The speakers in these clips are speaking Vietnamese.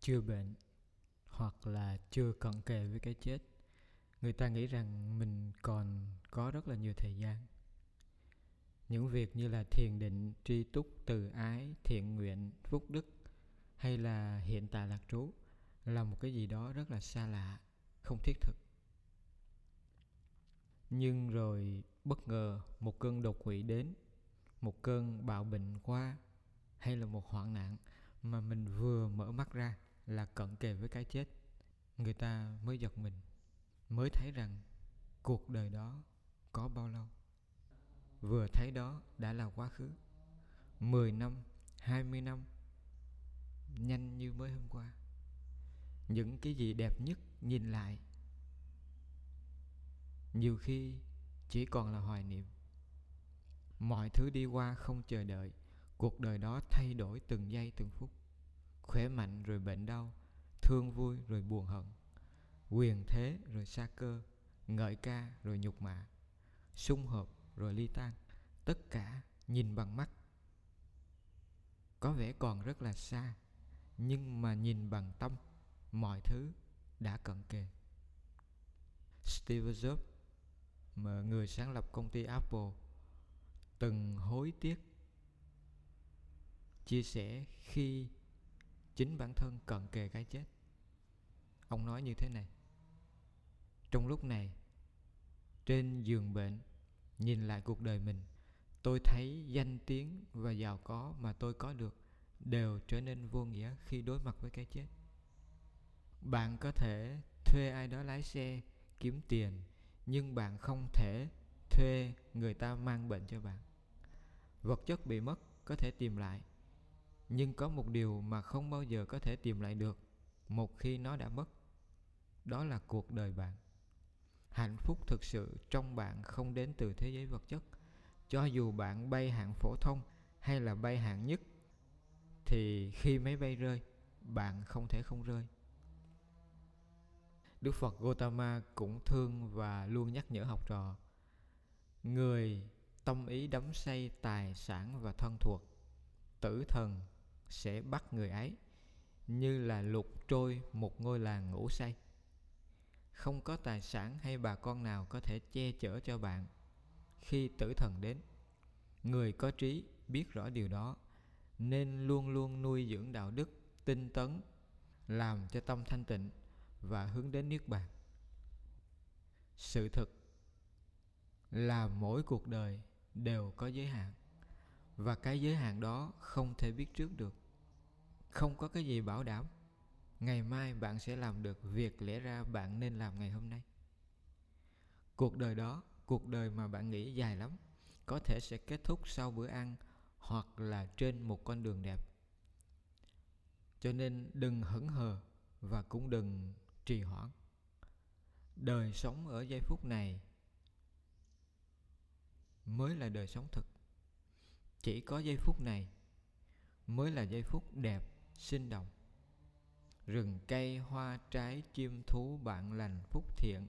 chưa bệnh hoặc là chưa cận kề với cái chết, người ta nghĩ rằng mình còn có rất là nhiều thời gian. Những việc như là thiền định, tri túc, từ ái, thiện nguyện, phúc đức hay là hiện tại lạc trú là một cái gì đó rất là xa lạ, không thiết thực. Nhưng rồi bất ngờ một cơn đột quỵ đến, một cơn bạo bệnh qua hay là một hoạn nạn mà mình vừa mở mắt ra là cận kề với cái chết. Người ta mới giật mình mới thấy rằng cuộc đời đó có bao lâu. Vừa thấy đó đã là quá khứ. 10 năm, 20 năm Nhanh như mới hôm qua. Những cái gì đẹp nhất nhìn lại Nhiều khi chỉ còn là hoài niệm. Mọi thứ đi qua không chờ đợi Cuộc đời đó thay đổi từng giây từng phút. Khỏe mạnh rồi bệnh đau, Thương vui rồi buồn hận. Quyền thế rồi xa cơ, Ngợi ca rồi nhục mạ. Sung hợp rồi ly tan, Tất cả nhìn bằng mắt. Có vẻ còn rất là xa, Nhưng mà nhìn bằng tâm, Mọi thứ đã cận kề. Steve Jobs, mà người sáng lập công ty Apple, từng hối tiếc chia sẻ khi chính bản thân cận kề cái chết. Ông nói như thế này. Trong lúc này, trên giường bệnh, nhìn lại cuộc đời mình, tôi thấy danh tiếng và giàu có mà tôi có được đều trở nên vô nghĩa khi đối mặt với cái chết. Bạn có thể thuê ai đó lái xe kiếm tiền, nhưng bạn không thể thuê người ta mang bệnh cho bạn. Vật chất bị mất có thể tìm lại nhưng có một điều mà không bao giờ có thể tìm lại được, một khi nó đã mất, đó là cuộc đời bạn. Hạnh phúc thực sự trong bạn không đến từ thế giới vật chất. Cho dù bạn bay hạng phổ thông hay là bay hạng nhất, thì khi máy bay rơi, bạn không thể không rơi. Đức phật gotama cũng thương và luôn nhắc nhở học trò, người tâm ý đắm say tài sản và thân thuộc, tử thần sẽ bắt người ấy, như là lục trôi một ngôi làng ngủ say. Không có tài sản hay bà con nào có thể che chở cho bạn. Khi tử thần đến, người có trí biết rõ điều đó, nên luôn luôn nuôi dưỡng đạo đức tinh tấn, làm cho tâm thanh tịnh và hướng đến niết bàn. Sự thực là mỗi cuộc đời đều có giới hạn và cái giới hạn đó không thể biết trước được. Không có cái gì bảo đảm. Ngày mai bạn sẽ làm được việc lẽ ra bạn nên làm ngày hôm nay. Cuộc đời đó, cuộc đời mà bạn nghĩ dài lắm, có thể sẽ kết thúc sau bữa ăn hoặc là trên một con đường đẹp. Cho nên đừng hững hờ và cũng đừng trì hoãn. Đời sống ở giây phút này mới là đời sống thực chỉ có giây phút này mới là giây phút đẹp, sinh động. Rừng cây, hoa trái, chim thú bạn lành, phúc thiện,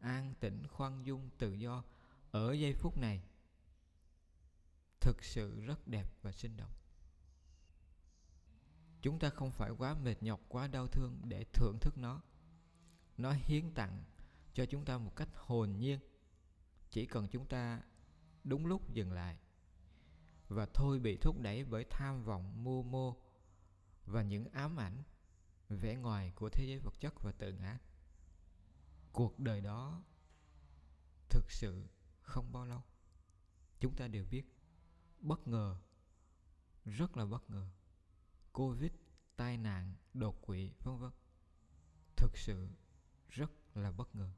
an tĩnh, khoan dung, tự do ở giây phút này thực sự rất đẹp và sinh động. Chúng ta không phải quá mệt nhọc, quá đau thương để thưởng thức nó. Nó hiến tặng cho chúng ta một cách hồn nhiên. Chỉ cần chúng ta đúng lúc dừng lại và thôi bị thúc đẩy bởi tham vọng mưu mô và những ám ảnh, vẻ ngoài của thế giới vật chất và tự ngã. Cuộc đời đó thực sự không bao lâu, chúng ta đều biết bất ngờ, rất là bất ngờ. Covid, tai nạn, đột quỵ, vân vân. Thực sự rất là bất ngờ.